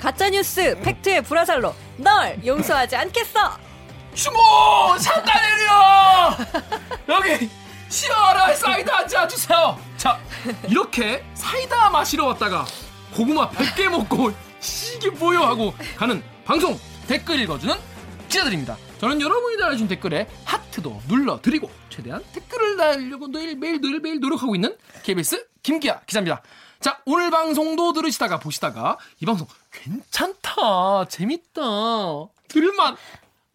가짜뉴스 팩트의 불화살로. 널 용서하지 않겠어! 주모! 잠깐 내려! 여기 시원한 사이다 한잔 주세요. 자 이렇게 사이다 마시러 왔다가 고구마 100개 먹고 이게 뭐여 하고 가는 방송 댓글 읽어주는 기자들입니다. 저는 여러분이 달아주신 댓글에 하트도 눌러드리고 최대한 댓글을 달려고 매일 매일 늘 매일 노력하고 있는 KBS 김기아 기자입니다. 자 오늘 방송도 들으시다가 보시다가 이 방송 괜찮다 재밌다 들을만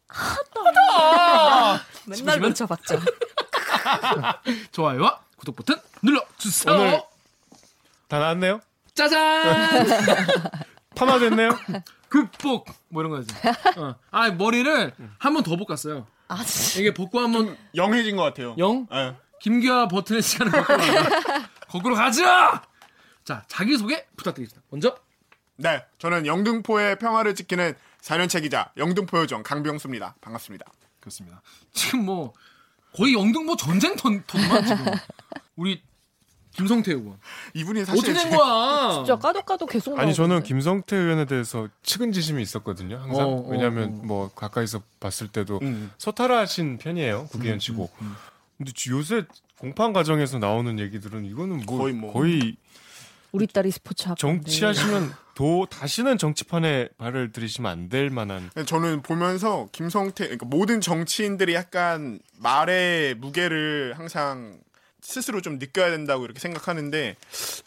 하다 맨날 싶으시면 놓쳐봤죠 좋아요와 구독 버튼 눌러주세요. 오늘- 다 나왔네요? 짜잔! 파마됐네요? 극복! 뭐 이런 거지. 어. 아, 머리를 한 번 더 볶았어요. 아 진짜 이게 볶고 한번 영해진 것 같아요. 영? 예. 김규하 버튼의 시간을 거꾸로 가자. 거꾸로 가자! 자, 자기 소개 부탁드리겠습니다. 먼저, 네, 저는 영등포의 평화를 지키는 4년차 기자 영등포 요정 강병수입니다. 반갑습니다. 그렇습니다. 지금 뭐, 거의 영등포 전쟁 톤, 톤만 지금. 우리, 김성태 의원. 이분이 사실 어떻게 된 제- 거야? 진짜 까도 까도 계속 아니 저는 나오는데. 김성태 의원에 대해서 측은지심이 있었거든요. 항상 어, 어, 왜냐하면 어. 뭐 가까이서 봤을 때도 음. 소탈하신 편이에요 국회의원 치고. 근데 지- 요새 공판 과정에서 나오는 얘기들은 이거는 뭐 거의 거의, 뭐. 우리 딸이 스포츠 학 정치하시면 도 다시는 정치판에 발을 들이시면 안 될 만한 저는 보면서 김성태, 그러니까 모든 정치인들이 약간 말의 무게를 항상 스스로 좀 느껴야 된다고 이렇게 생각하는데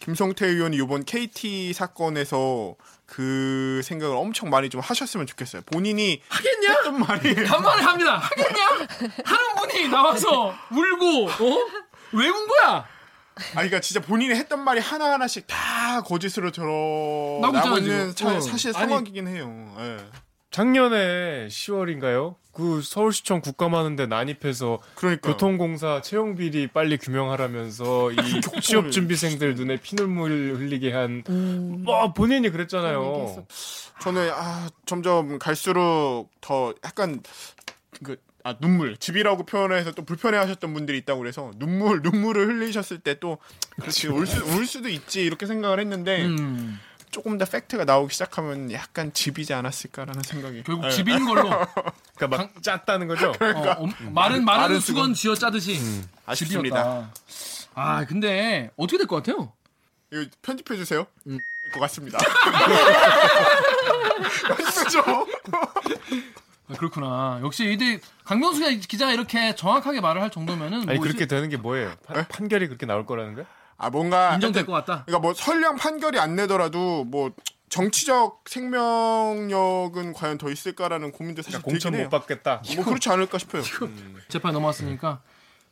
김성태 의원이 이번 KT 사건에서 그 생각을 엄청 많이 좀 하셨으면 좋겠어요. 본인이 하겠냐? 했던 말이 간만에 합니다. 하겠냐? 하는 분이 나와서 울고, 어? 왜 운 거야? 아, 그러니까 진짜 본인이 했던 말이 하나 하나씩 다 거짓으로 있잖아, 있는. 사, 어. 사실 아니. 상황이긴 해요. 예. 작년에 10월인가요? 그 서울시청 국감하는데 난입해서 그러니까 교통공사 채용 비리 빨리 규명하라면서 이 취업 준비생들 눈에 피눈물 흘리게 한 음, 뭐 본인이 그랬잖아요. 저는 아 점점 갈수록 더 약간 그 아, 눈물 집이라고 표현해서 또 불편해하셨던 분들이 있다고 그래서 눈물 눈물을 흘리셨을 때 또 그렇지 울, 수, 울 수도 있지 이렇게 생각을 했는데 음, 조금 더 팩트가 나오기 시작하면 약간 집이지 않았을까라는 생각이 결국 예. 집인 걸로. 그러니까 막 짰다는 거죠. 어, 어, 말은 마른 마른 수건 쥐어 짜듯이 아쉽습니다. 집이었다. 아 근데 어떻게 될 것 같아요? 이거 편집해 주세요. 음. 것 같습니다. 편집해 줘. 아, 그렇구나. 역시 이제 강명수 기자가 이렇게 정확하게 말을 할 정도면은 아니 뭐 그렇게 이제 되는 게 뭐예요? 판, 판결이 그렇게 나올 거라는 거야? 아 뭔가 인정될 것 같다. 그러니까 뭐 설령 판결이 안 내더라도 뭐 정치적 생명력은 과연 더 있을까라는 고민도 사실 그러니까 공천 못. 받겠다. 뭐 그렇지 않을까 싶어요. 재판 넘어왔으니까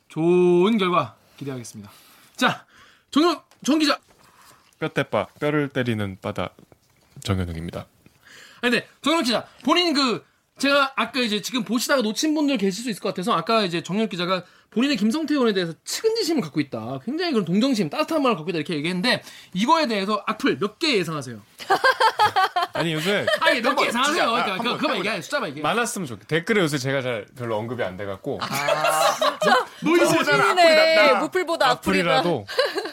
좋은 결과 기대하겠습니다. 자, 정영 정 기자. 뼈대바 뼈를 때리는 바다 정현웅입니다. 아니 근데 정영 기자 본인 그 제가 아까 이제 지금 보시다가 놓친 분들 계실 수 있을 것 같아서 아까 이제 정영 기자가 본인의 김성태 의원에 대해서 측은지심을 갖고 있다. 굉장히 그런 동정심, 따뜻한 마음을 갖고 있다 이렇게 얘기했는데 이거에 대해서 악플 몇 개 예상하세요? 아니 요새 아니 몇 개 예상하세요? 진짜, 아, 그러니까 한번, 그 그만. 얘기해 숫자만 얘기해. 많았으면 좋겠. 댓글에 요새 제가 잘 별로 언급이 안 돼갖고 무플이네 무플보다 악플이다 악플이라도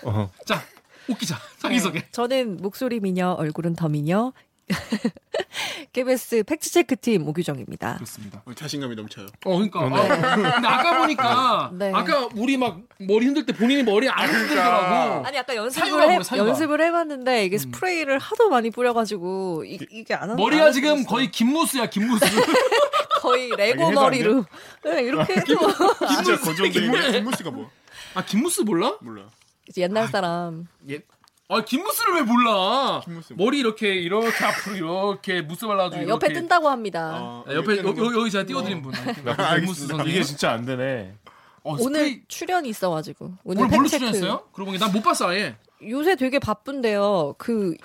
어, 자, 웃기자 자기소개. 저는 목소리 미녀 얼굴은 더 미녀 KBS 팩트체크팀 오규정입니다 그렇습니다. 어, 자신감이 넘쳐요. 어, 그러니까. 아, 근데 아까 보니까 네. 아까 우리 막 머리 흔들 때 본인이 머리 안 흔들더라고. 아니 아까 연습을 해, 사유가? 연습을 해봤는데 이게 스프레이를 하도 많이 뿌려가지고 이, 이게 안 머리가 안 지금. 거의 김무스야, 김무스. 거의 레고? 머리로 네, 이렇게 해도 진짜 고정돼 있네. 김무스가 뭐? 아, 김무스 몰라? 몰라. 옛날 사람 예. 아, 김무스를 왜 몰라? 김무스. 머리 이렇게 이렇게 앞으로 이렇게 무스 발라주고 네, 옆에 이렇게. 뜬다고 합니다 아, 아, 옆에 여, 이렇게 여, 여기 제가 띄워드린 분. 김무스. 선생님. 이게 진짜 안 되네. 어, 오늘 스프레이- 출연이 있어가지고 오늘 오늘 뭘로. 출연했어요? 그러고 보니 난못 봤어 아예. 요새 되게 바쁜데요 그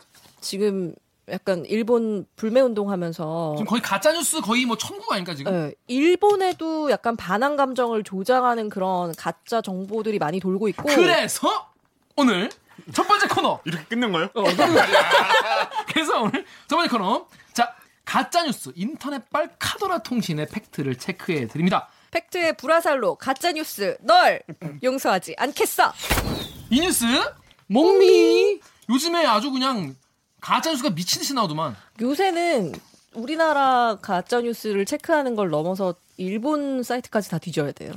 지금 약간 일본 불매 운동하면서 지금 거의 가짜 뉴스 거의 뭐 천국 아닙니까 지금? 예, 일본에도 약간 반한 감정을 조장하는 그런 가짜 정보들이 많이 돌고 있고 그래서 오늘 첫 번째 코너. 이렇게 끝낸 거예요? 어, 그래서 오늘 첫 번째 코너. 자, 가짜 뉴스 인터넷발 카더라 통신의 팩트를 체크해 드립니다. 팩트의 불화살로 가짜 뉴스 널 용서하지 않겠어. 이 뉴스 몽미 요즘에 아주 그냥 가짜 뉴스가 미친 듯이 나오더만. 요새는 우리나라 가짜 뉴스를 체크하는 걸 넘어서 일본 사이트까지 다 뒤져야 돼요.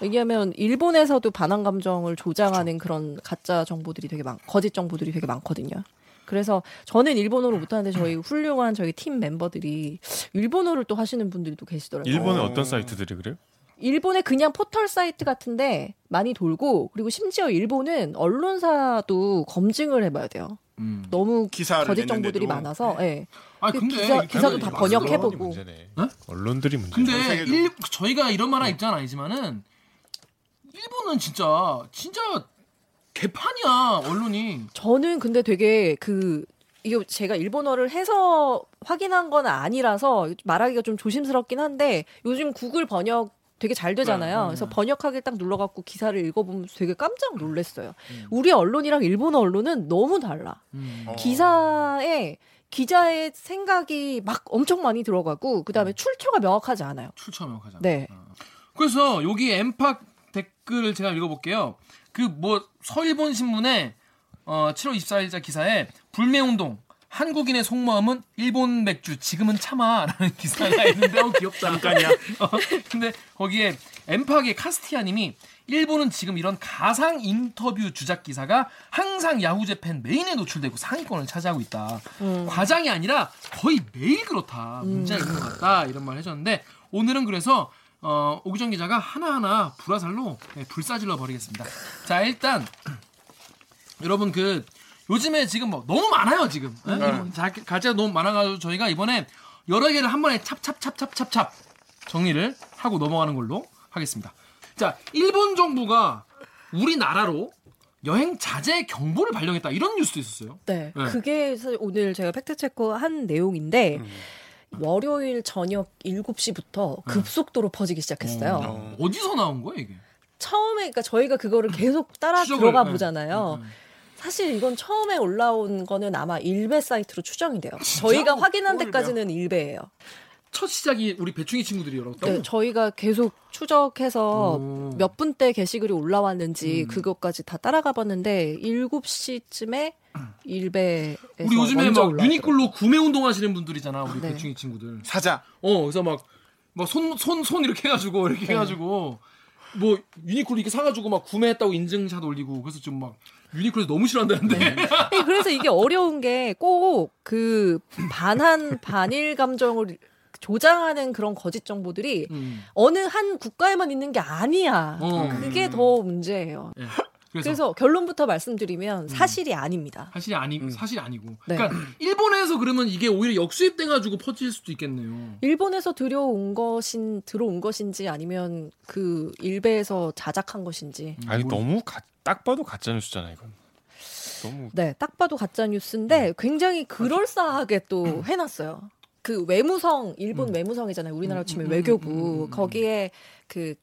왜냐하면 일본에서도 반항 감정을 조장하는 그런 가짜 정보들이 되게 많, 거짓 정보들이 되게 많거든요. 그래서 저는 일본어를 못하는데 저희 훌륭한 저희 팀 멤버들이 일본어를 또 하시는 분들이 또 계시더라고요. 일본의 어. 어떤 사이트들이 그래요? 일본의 그냥 포털 사이트 같은데 많이 돌고 그리고 심지어 일본은 언론사도 검증을 해봐야 돼요. 음. 너무 거짓. 정보들이 많아서. 예. 아그 근데 기사- 기사도 다 번역해보고. 언론이 문제네. 어? 언론들이 문제. 근데. 일, 저희가 이런 말은 입장은 아니지만은 일본은 진짜 진짜 개판이야 언론이. 저는 근데 되게 그 이게 제가 일본어를 해서 확인한 건 아니라서 말하기가 좀 조심스럽긴 한데 요즘 구글 번역 되게 잘 되잖아요. 네, 네, 그래서 네. 번역하기 딱 눌러갖고 기사를 읽어보면 되게 깜짝 놀랐어요. 음. 우리 언론이랑 일본어 언론은 너무 달라. 음. 어. 기사에 기자의 생각이 막 엄청 많이 들어가고 그 다음에 출처가 명확하지 않아요. 출처 명확하잖아. 네. 어. 그래서 여기 엠팍 댓글을 제가 읽어볼게요. 그 뭐 서일본 신문에 어, 7월 24일자 기사에 불매운동 한국인의 속마음은 일본 맥주 지금은 참아라는 기사가 있는데 어 귀엽다. 잠깐이야. 어, 근데 거기에 엠팍의 카스티아님이 일본은 지금 이런 가상 인터뷰 주작 기사가 항상 야후 재팬 메인에 노출되고 상위권을 차지하고 있다. 음. 과장이 아니라 거의 매일 그렇다. 문제가 있는 것 같다. 이런 말 해줬는데 오늘은 그래서 어, 오기정 기자가 하나하나 불화살로 네, 불사질러 버리겠습니다. 자 일단 여러분 그 요즘에 지금 뭐 너무 많아요 지금 예? 이런 자- 가짜가 너무 많아가지고 저희가 이번에 여러 개를 한 번에 찹찹찹찹찹찹 정리를 하고 넘어가는 걸로 하겠습니다. 자 일본 정부가 우리나라로 여행 자제 경보를 발령했다 이런 뉴스도 있었어요. 네. 네. 그게 오늘 제가 팩트 체크 한 내용인데 월요일 저녁 7시부터 급속도로 퍼지기 시작했어요. 어, 어디서 나온 거야 이게? 처음에 그러니까 저희가 그거를 계속 따라 추적을, 들어가 네. 보잖아요. 음, 음. 사실 이건 처음에 올라온 거는 아마 일베 사이트로 추정이 돼요. 저희가 확인한 뭘 데까지는 일베예요. 첫 시작이 우리 배충이 친구들이 열었다고. 네, 저희가 계속 추적해서 오. 몇분 때 게시글이 올라왔는지 음. 그것까지 다 따라가 봤는데 7시쯤에 일베에서 우리 요즘에 먼저 막. 유니클로 구매 운동 하시는 분들이잖아 우리 네. 배충이 친구들. 사자. 어 그래서 막막손손손 이렇게 해가지고 이렇게 해가지고 뭐 유니클로 이렇게 사가지고 막 구매했다고 인증샷 올리고 그래서 좀 막 유니클로 너무 싫어한다는데. 아니, 그래서 이게 어려운 게 꼭 그 반한 반일 감정을 조장하는 그런 거짓 정보들이 음. 어느 한 국가에만 있는 게 아니야. 어. 그게 더 문제예요. 예. 그래서, 그래서 결론부터 말씀드리면 사실이 아닙니다. 사실이 아니 사실이 아니고. 네. 그러니까 일본에서 그러면 이게 오히려 역수입돼 가지고 퍼질 수도 있겠네요. 일본에서 들여온 것인 들어온 것인지 아니면 그 일베에서 자작한 것인지. 아니 뭐- 너무 가, 딱 봐도 가짜 뉴스잖아 이건. 너무 네, 딱 봐도 가짜 뉴스인데 굉장히 그럴싸하게 또 해놨어요. 그 외무성 일본 음. 외무성이잖아요. 우리나라로 치면 음, 음, 외교부 음, 음, 음. 거기에 그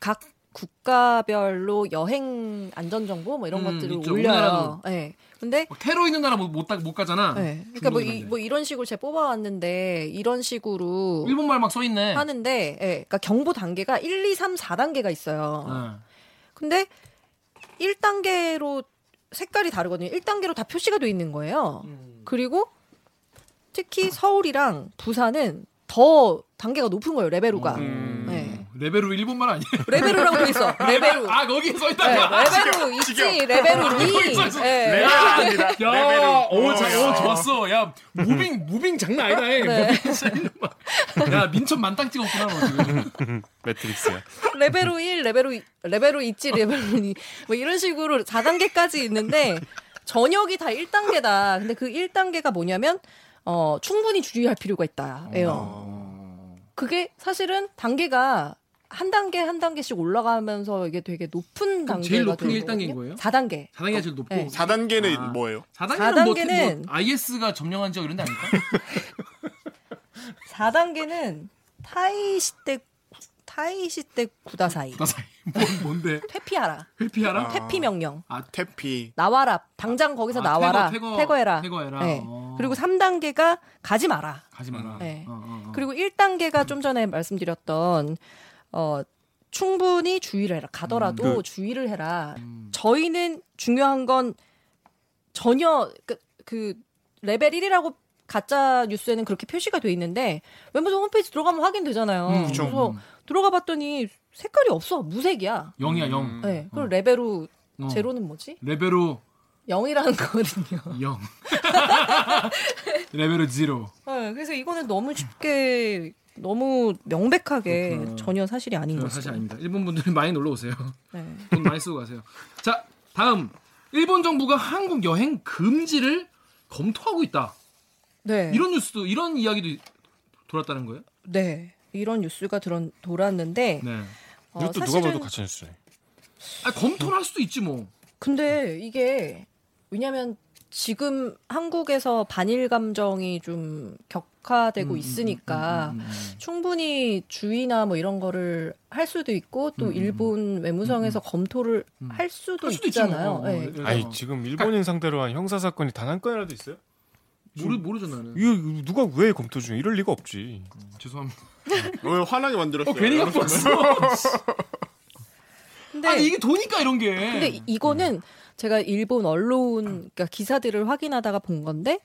각 국가별로 여행 안전 정보 뭐 이런 음, 것들을 있죠. 올려요. 우리나라도. 네. 근데 막 테러 있는 나라 못, 못, 가- 못 가잖아. 네. 그러니까 뭐, 이. 뭐 이런 식으로 제가 뽑아왔는데 이런 식으로 일본 말 막 써 있네. 하는데, 예, 그러니까 경보 단계가 1, 2, 3, 4단계가 있어요. 어. 근데 1단계로 색깔이 다르거든요. 1단계로 다 표시가 돼 있는 거예요. 음. 그리고 특히 서울이랑 부산은 더 단계가 높은 거예요. レベル가. 음. 네. レベル 일본 말 아니에요? レベル라고 돼 있어. レベル. 아 거기 써 네, 있다고. レベル 있지. レベル 거기 2. 써 있어. 네. 레벨입니다. 야, 레벨을. 오, 자, 어, 오, 좋았어. 야, moving, moving 장난 아니다. 해. 네. 야, 민첩 만땅 찍었구나, 너 지금. 매트릭스야. レベル 1, レベル 이- レベル 있지, レベル 2. 뭐 이런 식으로 4단계까지 있는데 전역이 다 1단계다. 근데 그 1단계가 뭐냐면 어, 충분히 주의할 필요가 있다예요. 어. 그게 사실은 단계가 한 단계 한 단계씩 올라가면서 이게 되게 높은 단계가 제일 높은 게 되는 1단계인 거거든요. 거예요? 4단계. 4단계가 제일 높고 네. 4단계는 아. 뭐예요? 4단계는 뭐, 4단계는 뭐 IS가 점령한 지역 이런 데 아닐까? 4단계는 타이 시대 타이시대 구다사이. 나사이 뭐, 뭔데? 퇴피하라. 회피하라? 아. 퇴피 명령. 아, 태피. 나와라. 당장 거기서 아, 나와라. 퇴거, 퇴거, 퇴거 해라. 퇴거해라. 네. 어. 그리고 3단계가 가지 마라. 가지 마라. 네. 어, 어, 어. 그리고 1단계가 좀 전에 말씀드렸던 어 충분히 주의를 해라. 가더라도 음, 그- 주의를 해라. 음. 저희는 중요한 건 전혀 그, 그 레벨 1이라고 가짜 뉴스에는 그렇게 표시가 돼 있는데 외무성 홈페이지 들어가면 확인되잖아요. 음, 그쵸. 그래서 들어가 봤더니 색깔이 없어. 무색이야. 0이야 0. 음. 네. 그리고 レベル 어. 제로는 뭐지? レベル 0이라는 거거든요. 0. レベル 0. 네, 그래서 이거는 너무 쉽게 너무 명백하게 그렇구나. 전혀 사실이 아닌 거죠. 사실 아닙니다. 일본 분들이 많이 놀러 오세요. 네. 돈 많이 쓰고 가세요. 자, 다음. 일본 정부가 한국 여행 금지를 검토하고 있다. 네. 이런 뉴스도 이런 이야기도 돌았다는 거예요? 네. 이런 뉴스가 들어, 돌았는데 네. 어, 이것도 누가 사실은 봐도 가짜 뉴스네. 아, 검토를 할 수도 있지 뭐. 근데 이게 왜냐면 지금 한국에서 반일 감정이 좀 격화되고 음, 있으니까 음, 음, 음, 음. 충분히 주의나 뭐 이런 거를 할 수도 있고 또 음, 음, 일본 외무성에서 검토를 음. 할 수도 할 수도 있잖아요. 뭐. 어, 네. 아니. 지금 일본인 상대로 한 형사 사건이 단 한 건이라도 있어요? 모르 모르죠 나는. 이거 누가 왜 검토 중에 이럴 리가 없지. 죄송합니다. 왜 화나게 만들었어요? 어, 괜히 갖고 왔어. 근데 아니 이게 도니까 이런 게. 근데 이- 이거는 제가 일본 언론 그러니까 기사들을 확인하다가 본 건데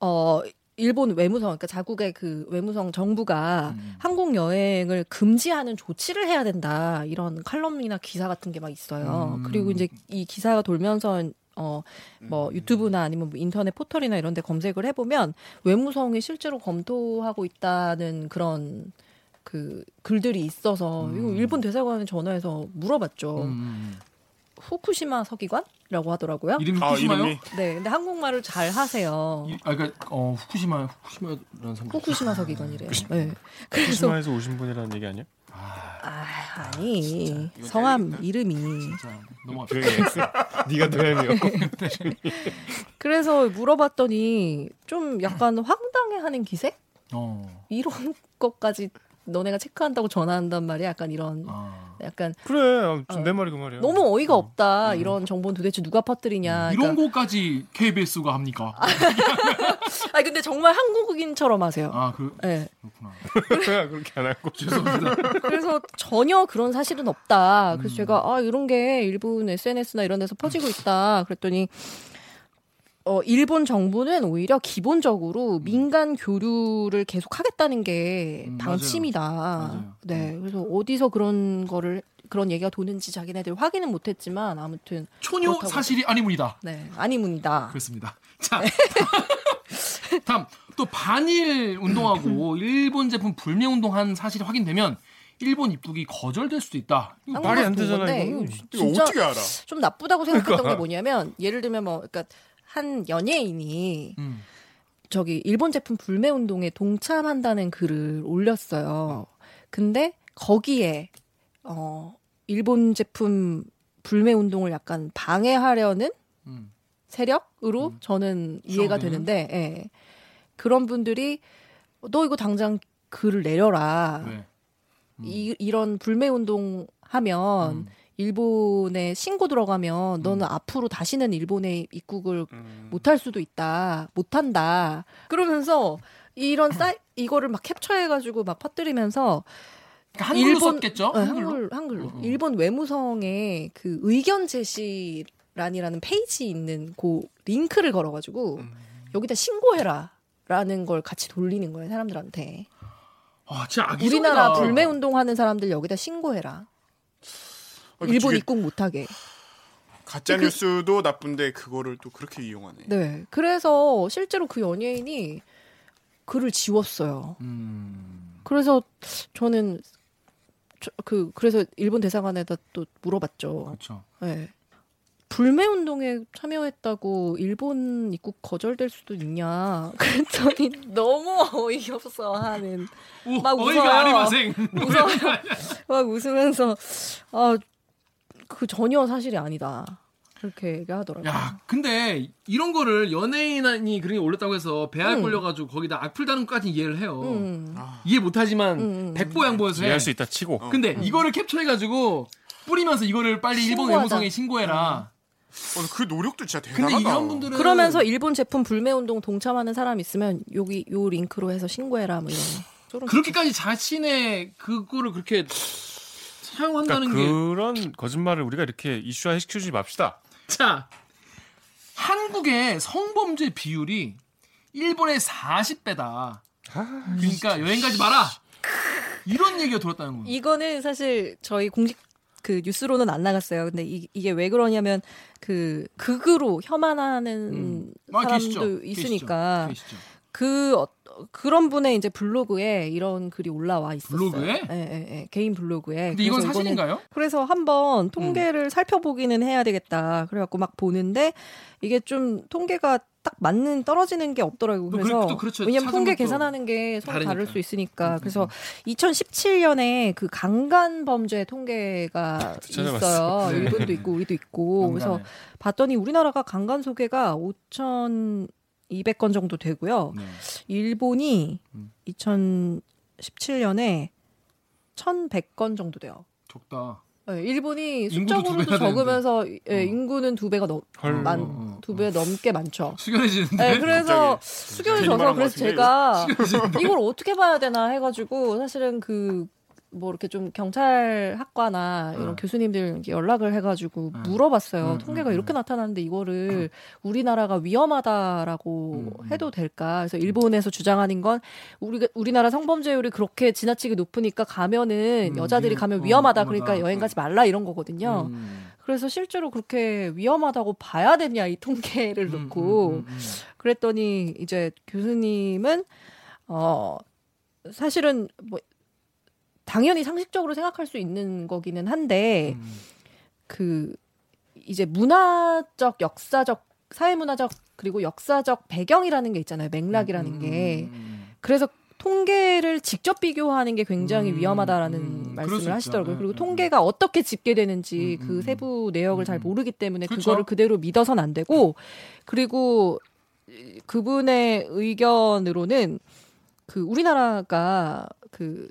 어 일본 외무성 그러니까 자국의 그 외무성 정부가 음. 한국 여행을 금지하는 조치를 해야 된다 이런 칼럼이나 기사 같은 게 막 있어요. 음. 그리고 이제 이 기사가 돌면서 어뭐 유튜브나 아니면 뭐 인터넷 포털이나 이런 데 검색을 해보면 외무성이 실제로 검토하고 있다는 그런 그 글들이 있어서 이거 음. 일본 대사관에 전화해서 물어봤죠. 음, 음, 후쿠시마 서기관이라고 하더라고요. 음. 이름이 아, 후쿠시마요? 이름이? 네, 근데 한국말을 잘 하세요. 이- 아 그러니까 어 후쿠시마 후쿠시마라는 사람. 후쿠시마 서기관이래요. 네. 그래서 후쿠시마에서 오신 분이라는 얘기 아니야? 아, 아니 이거 성함 때리겠다. 이름이 진짜 너무. 네가 대행이요. 그래서 물어봤더니 좀 약간 황당해하는 기색 어. 이런 것까지 너네가 체크한다고 전화한단 말이야. 약간 이런 아. 약간 그래, 내 말이 그 말이야. 너무 어이가 없다. 이런 정보는 도대체 누가 퍼뜨리냐. 이런 그러니까, 거까지 KBS가 합니까? 아니 근데 정말 한국인처럼 하세요. 아, 그 네. 그렇구나. 그렇게 안 하고. 죄송합니다. 그래서 전혀 그런 사실은 없다. 그래서 음. 제가 아 이런 게 일본 SNS나 이런 데서 퍼지고 있다. 그랬더니 어 일본 정부는 오히려 기본적으로 민간 교류를 계속 하겠다는 게 음, 방침이다. 맞아요. 네. 그래서 어디서 그런 거를 그런 얘기가 도는지 자기네들 확인은 못했지만 아무튼 초뇨 그렇다고. 사실이 아니문이다. 네 아니문이다. 그렇습니다. 자, 다음 또 반일 운동하고 일본 제품 불매 운동한 사실이 확인되면 일본 입국이 거절될 수도 있다. 말이 안 가서 본 되잖아, 건데 이거는. 이거 이거 진짜 어떻게 알아? 좀 나쁘다고 생각했던 그러니까. 게 뭐냐면 예를 들면 뭐 그러니까 한 연예인이 음. 저기 일본 제품 불매 운동에 동참한다는 글을 올렸어요. 근데 거기에 어 일본 제품 불매 운동을 약간 방해하려는 음. 세력으로 음. 저는 이해가 추정되는? 되는데 예. 그런 분들이 너 이거 당장 글을 내려라. 왜? 음. 이, 이런 불매 운동 하면 음. 일본에 신고 들어가면 너는 앞으로 다시는 일본에 입국을 음. 못할 수도 있다. 못한다. 그러면서 이런 사이 이거를 막 캡처해가지고 막 퍼뜨리면서 그러니까 한글로 일본- 썼겠죠? 네, 한글로. 한글 한글로 어, 어. 일본 외무성에 그 의견 제시란이라는 페이지 있는 그 링크를 걸어가지고 음. 여기다 신고해라라는 걸 같이 돌리는 거예요 사람들한테. 아, 진짜 악의적이다. 우리나라 불매 운동하는 사람들 여기다 신고해라. 아, 일본 입국 못하게. 가짜 그- 뉴스도 나쁜데 그거를 또 그렇게 이용하네. 네. 그래서 실제로 그 연예인이 글을 지웠어요. 음. 그래서 저는 저- 그 그래서 일본 대사관에다 또 물어봤죠. 그렇죠. 네. 불매 운동에 참여했다고 일본 입국 거절될 수도 있냐 그랬더니 너무 어이없어 하는 오, 막 어이가 웃어요. 웃어요. 막 웃으면서 아 그 전혀 사실이 아니다 그렇게 얘기하더라고요. 야, 근데 이런 거를 연예인이 그런 게 올렸다고 해서 배알 음. 걸려가지고 거기다 악플 다는 것까지 이해를 해요. 음. 이해 못하지만 음, 음. 백보양보여서 해. 이해할 수 있다 치고. 근데 이거를 캡처해가지고 뿌리면서 이거를 빨리 일본 신고하자. 외무성에 신고해라. 어, 그 노력도 진짜 대단하다. 근데 이런 분들은 그러면서 일본 제품 불매 운동 동참하는 사람 있으면 여기 요 링크로 해서 신고해라 뭐 이런. 그렇게까지 자신의 그거를 그렇게 사용한다는 그러니까 게 그런 거짓말을 우리가 이렇게 이슈화 시켜주지 맙시다. 자, 한국의 성범죄 비율이 일본의 40배다. 그러니까 여행 가지 마라. 이런 얘기가 들었다는 거예요. 이거는 사실 저희 공식 그 뉴스로는 안 나갔어요. 근데 이, 게왜 그러냐면 그 극으로 혐한하는 아, 사람도 계시죠. 있으니까 계시죠. 계시죠. 그 어, 그런 분의 이제 블로그에 이런 글이 올라와 있었어요. 블로그에? 예, 예, 예. 개인 블로그에. 근데 이건 사실인가요? 그래서 한번 통계를 살펴보기는 해야 되겠다. 그래갖고 막 보는데 이게 좀 통계가 딱 맞는 떨어지는 게 없더라고요. 또 그래서 그렇죠. 왜냐면 통계 계산하는 게 서로 다를 다르니까. 수 있으니까. 음, 그래서 2017년에 그 강간 범죄 통계가. 있어요. 네. 일본도 있고 우리도 있고. 그래서. 봤더니 우리나라가 강간 소개가 5,200건 정도 되고요. 네. 일본이 음. 2017년에 1,100건 정도 돼요. 적다. 네, 일본이 숫자로도 적으면서 예, 어. 인구는 두 배가 넘, 헐. 만, 어, 어, 두배 넘게 많죠. 숙연해지는데. 네, 그래서 갑자기 수교를 괜히 져서 말한 것 그래서 제가 이걸 어떻게 봐야 되나 해가지고 사실은 그 뭐 이렇게 좀 경찰 학과나 이런 어. 교수님들 연락을 해가지고 어. 물어봤어요. 음, 통계가 음, 이렇게 나타나는데 이거를 우리나라가 위험하다라고 음, 음. 해도 될까? 그래서 일본에서 주장하는 건 우리 우리나라 성범죄율이 그렇게 지나치게 높으니까 가면은 음, 여자들이 위- 가면 어, 위험하다. 그러니까 여행 가지 말라 이런 거거든요. 음. 그래서 실제로 그렇게 위험하다고 봐야 되냐 이 통계를 음, 놓고 음, 음, 음. 그랬더니 이제 교수님은 어 사실은 뭐 당연히 상식적으로 생각할 수 있는 거기는 한데 음. 그 이제 문화적 역사적 사회문화적 그리고 역사적 배경이라는 게 있잖아요 맥락이라는 음, 게 음, 음. 그래서 통계를 직접 비교하는 게 굉장히 음, 위험하다는 음, 말씀을. 하시더라고요. 네, 그리고 네, 통계가 어떻게 집계되는지 음, 그 음, 세부 내역을 잘 음. 모르기 때문에 그렇죠. 그거를 그대로 믿어선 안 되고 그리고 이- 그분의 의견으로는 그 우리나라가 그,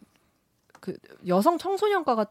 그 여성 청소년과가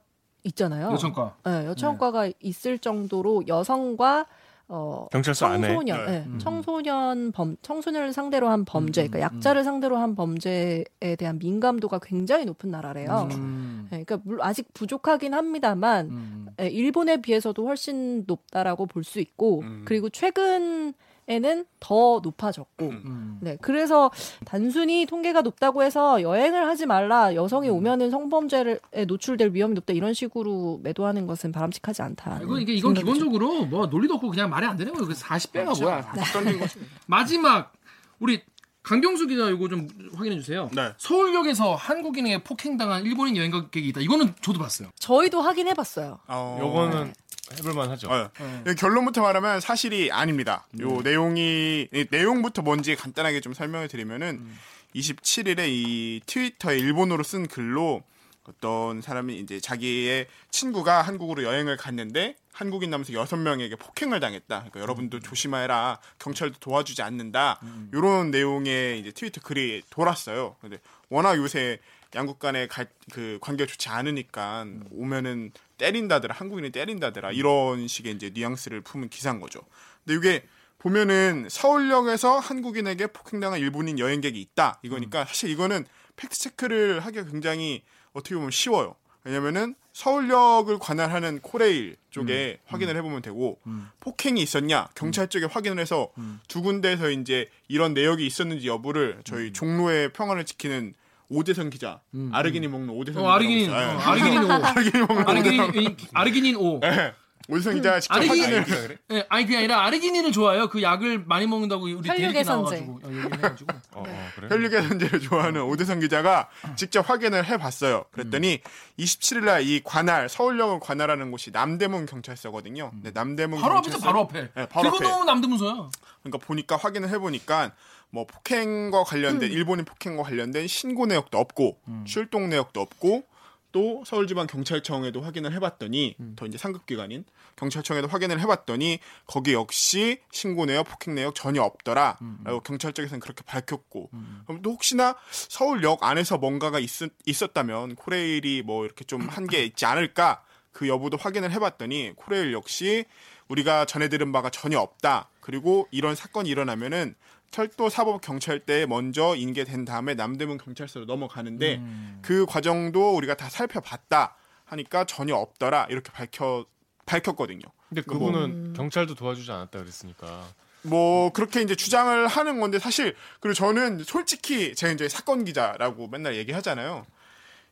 있잖아요. 요청과. 네, 여청과가 있을 정도로 여성과 어 경찰서 안에. 청소년, 네. 네, 음. 청소년 범 청소년을 상대로 한 범죄, 음, 그러니까 음, 약자를 상대로 한 범죄에 대한 민감도가 굉장히 높은 나라래요. 음. 네, 그러니까 물 아직 부족하긴 합니다만 음. 예, 일본에 비해서도 훨씬 높다라고 볼 수 있고 음. 그리고 최근 에는 더 높아졌고 음. 네 그래서 단순히 통계가 높다고 해서 여행을 하지 말라 여성이 음. 오면은 성범죄에 노출될 위험이 높다 이런 식으로 매도하는 것은 바람직하지 않다. 아, 이건, 이게 이건 기본적으로 뭐 논리도 없고 그냥 말이 안 되는 거예요. 그래서 40배가 뭐야. 막 던진 거지. 마지막 우리 강경수 기자 이거 좀 확인해 주세요. 네. 서울역에서 한국인에게 폭행당한 일본인 여행객이 있다. 이거는 저도 봤어요. 저희도 확인해 봤어요. 어. 요거는 해볼만 하죠. 어, 네. 결론부터 말하면 사실이 아닙니다. 요 내용이 이 내용부터 뭔지 간단하게 좀 설명을 드리면은 27일에 이 트위터에 일본어로 쓴 글로 어떤 사람이 이제 자기의 친구가 한국으로 여행을 갔는데 한국인 남성 여섯 명에게 폭행을 당했다. 그러니까 여러분도 조심해라. 경찰도 도와주지 않는다. 요런 내용의 이제 트위터 글이 돌았어요. 근데 워낙 요새 양국 간의 갈, 그 관계가 좋지 않으니까 오면은 때린다더라. 한국인이 때린다더라. 이런 식의 이제 뉘앙스를 품은 기사인 거죠. 근데 이게 보면은 서울역에서 한국인에게 폭행당한 일본인 여행객이 있다. 이거니까 사실 이거는 팩트 체크를 하기가 굉장히 어떻게 보면 쉬워요. 왜냐면은 서울역을 관할하는 코레일 쪽에 확인을 해보면 되고 폭행이 있었냐 경찰 쪽에 확인을 해서 두 군데에서 이제 이런 내역이 있었는지 여부를 저희 종로의 평화를 지키는 오대선 기자 아르기닌 먹는 오대선 어, 아르기닌, 어. 아르기닌 5. 아르기닌 먹는 아르기닌, 아르기닌 5. 네. 오디선 기자 직접 아니, 확인을 그래, 그래? 예, 아니 그게 아니라 아르기닌을 좋아해요. 그 약을 많이 먹는다고 우리 혈류 대리기 개선제. 나와가지고 어, 얘기해가지고. 어, 어, 그래? 혈류개선제를 좋아하는 오대성 기자가 직접 확인을 해봤어요. 그랬더니 27일날 이 관할 서울역을 관할하는 곳이 남대문 경찰서거든요. 네, 남대문 바로 경찰서- 바로 앞에. 네, 바로 그리고 앞에. 너무 남대문서야. 그러니까 보니까 확인을 해보니까 뭐 폭행과 관련된 일본인 폭행과 관련된 신고 내역도 없고 출동 내역도 없고 또 서울지방경찰청에도 확인을 해봤더니 더 이제 상급 기관인 경찰청에도 확인을 해봤더니 거기 역시 신고 내역 폭행 내역 전혀 없더라라고 경찰 쪽에서는 그렇게 밝혔고. 그럼 또 혹시나 서울역 안에서 뭔가가 있, 있었다면 코레일이 뭐 이렇게 좀 한 게 있지 않을까? 그 여부도 확인을 해봤더니 코레일 역시 우리가 전해 들은 바가 전혀 없다. 그리고 이런 사건이 일어나면은 철도 사법 경찰대에 먼저 인계된 다음에 남대문 경찰서로 넘어가는데 그 과정도 우리가 다 살펴봤다 하니까 전혀 없더라 이렇게 밝혀 밝혔거든요. 근데 그분은 경찰도 도와주지 않았다 그랬으니까. 뭐 그렇게 이제 주장을 하는 건데 사실 그리고 저는 솔직히 제가 이제 사건 기자라고 맨날 얘기하잖아요.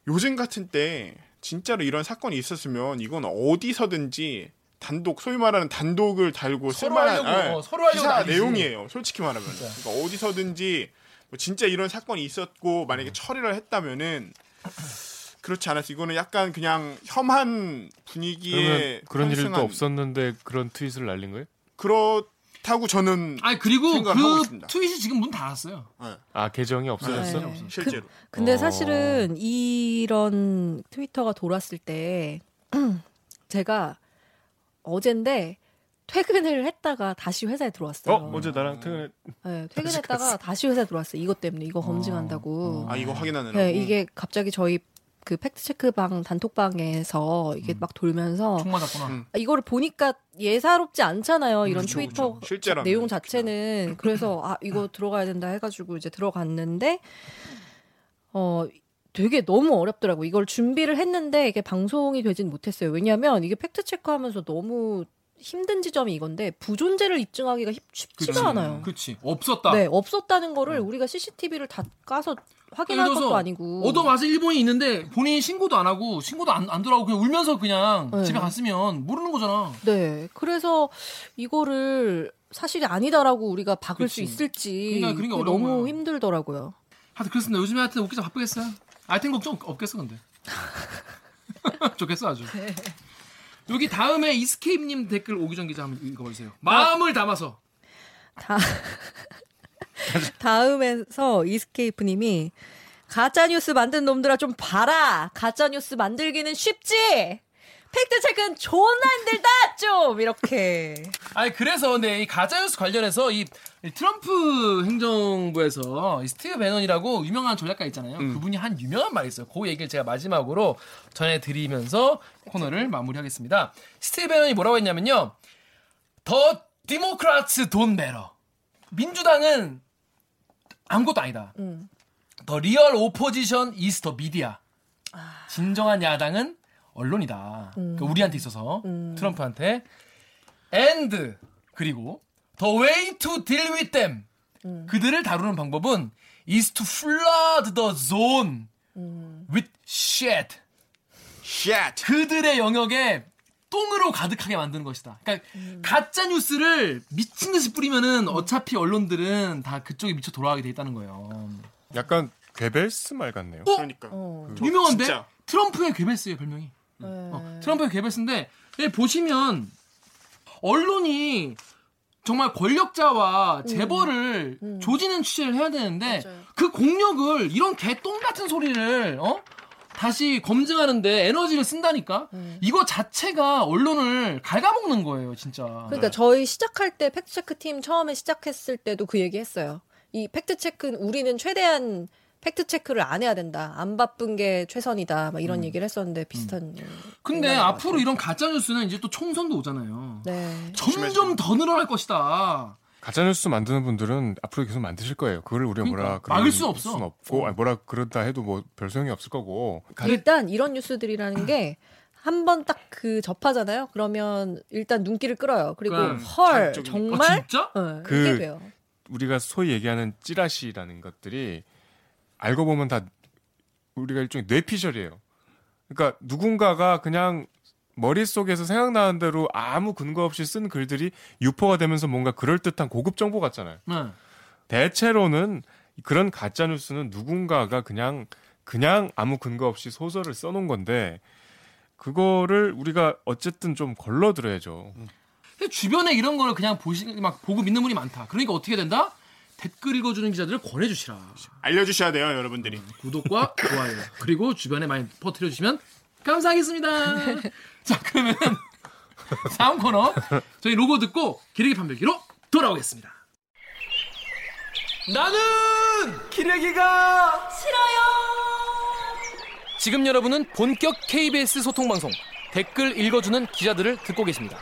요즘 같은 때 진짜로 이런 사건이 있었으면 이건 어디서든지 단독 소위 말하는 단독을 달고 서로 쓸만한 하려고, 예, 어, 서로 하려고 기사 난리지. 내용이에요. 솔직히 말하면 그러니까 어디서든지 뭐 진짜 이런 사건이 있었고 만약에 처리를 했다면은 그렇지 않았어. 이거는 약간 그냥 혐한 분위기에 그런 일도 없었는데 그런 트윗을 날린 거예요? 그렇다고 저는 아니 그리고 생각을 하고 그 있습니다. 트윗이 지금 문 닫았어요. 예, 아 계정이 없어졌어? 네. 실제로 근데 어. 사실은 이런 트위터가 돌았을 때 제가 어젠데 퇴근을 했다가 다시 회사에 들어왔어요. 어 어제 나랑 퇴근해. 네, 퇴근했다가 다시 회사에 들어왔어요. 이것 때문에 이거 검증한다고. 아 이거 확인하느라고 네, 이게 갑자기 저희 그 팩트 체크방 단톡방에서 이게 막 돌면서 총 맞았구나. 음. 아, 이거를 보니까 예사롭지 않잖아요. 이런 그쵸, 트위터 그쵸. 내용 자체는 그래서 아 이거 들어가야 된다 해가지고 이제 들어갔는데 어 되게 너무 어렵더라고. 이걸 준비를 했는데 이게 방송이 되진 못했어요. 왜냐하면 이게 팩트 체크하면서 너무 힘든 지점이 이건데 부존재를 입증하기가 쉽- 쉽지가 그치. 않아요. 그치. 없었다. 네, 없었다는 거를 우리가 CCTV를 다 까서 확인할 것도 아니고. 얻어맞을 일본이 있는데 본인이 신고도 안 하고 신고도 안, 안 들어가고 그냥 울면서 그냥 네. 집에 갔으면 모르는 거잖아. 네, 그래서 이거를 사실이 아니다라고 우리가 박을 수 그치. 있을지 그러니까 그런 게 그게 어려운 너무 거야. 힘들더라고요. 하여튼 그렇습니다. 요즘에 하여튼 웃기자 바쁘겠어요. 아이템 걱정 없겠어 근데. 좋겠어 아주. 여기 다음에 이스케이프님 댓글 오기전 기자 한번 읽어보세요. 마음을 담아서. 다 다음에서 이스케이프님이 가짜 뉴스 만든 놈들아 좀 봐라. 가짜 뉴스 만들기는 쉽지. 팩트 체크는 존나 힘들다 좀 이렇게. 아니 그래서 근데 이 가짜 뉴스 관련해서 이, 이 트럼프 행정부에서 이 스티브 배넌이라고 유명한 전략가 있잖아요. 그분이 한 유명한 말이 있어요. 그 얘기를 제가 마지막으로 전해드리면서 코너를 마무리하겠습니다. 스티브 배넌이 뭐라고 했냐면요. The Democrats don't matter. 민주당은 아무것도 아니다. 음. The real opposition is the media. 진정한 야당은 언론이다. 그러니까 우리한테 있어서 트럼프한테 and 그리고 the way to deal with them 그들을 다루는 방법은 is to flood the zone with shit. shit 그들의 영역에 똥으로 가득하게 만드는 것이다. 그러니까 가짜 뉴스를 미친 듯이 뿌리면은 어차피 언론들은 다 그쪽에 미쳐 돌아가게 돼 있다는 거예요. 약간 괴벨스 말 같네요. 그러니까 어. 유명한데 진짜. 트럼프의 괴벨스예요 별명이. 네. 어, 트럼프의 괴벨스인데 예, 보시면 언론이 정말 권력자와 재벌을 조지는 취재를 해야 되는데 맞아요. 그 공력을 이런 개똥 같은 소리를 어? 다시 검증하는데 에너지를 쓴다니까 이거 자체가 언론을 갉아먹는 거예요 진짜. 그러니까 저희 시작할 때 팩트 체크 팀 처음에 시작했을 때도 그 얘기 했어요. 이 팩트 체크는 우리는 최대한 팩트 체크를 안 해야 된다. 안 바쁜 게 최선이다. 막 이런 얘기를 했었는데 비슷한. 근데 생각인 것 앞으로 같아요. 이런 가짜 뉴스는 이제 또 총선도 오잖아요. 네. 점점 더 늘어날 것이다. 가짜 뉴스 만드는 분들은 앞으로 계속 만드실 거예요. 그걸 우리가 뭐라 그러니까, 막을 그럴 수 없어. 수는 없고 아니, 뭐라 그러다 해도 뭐 별 소용이 없을 거고. 일단 이런 뉴스들이라는 게 한 번 딱 그 접하잖아요. 그러면 일단 눈길을 끌어요. 그리고 네. 헐 자극적이니까. 정말 아, 진짜? 네, 그-. 우리가 소위 얘기하는 찌라시라는 것들이 알고 보면 다 우리가 일종의 뇌피셜이에요. 그러니까 누군가가 그냥 머릿속에서 생각나는 대로 아무 근거 없이 쓴 글들이 유포가 되면서 뭔가 그럴듯한 고급 정보 같잖아요. 네. 대체로는 그런 가짜 뉴스는 누군가가 그냥 그냥 아무 근거 없이 소설을 써놓은 건데 그거를 우리가 어쨌든 좀 걸러들어야죠. 주변에 이런 거를 그냥 보시 막 보고 믿는 분이 많다. 그러니까 어떻게 된다? 댓글 읽어주는 기자들을 권해주시라. 알려주셔야 돼요, 여러분들이. 구독과 좋아요 그리고 주변에 많이 퍼뜨려 주시면 감사하겠습니다. 자 그러면 다음 코너 저희 로고 듣고 기레기 판별기로 돌아오겠습니다. 나는 기레기가 싫어요. 지금 여러분은 본격 KBS 소통 방송 댓글 읽어주는 기자들을 듣고 계십니다.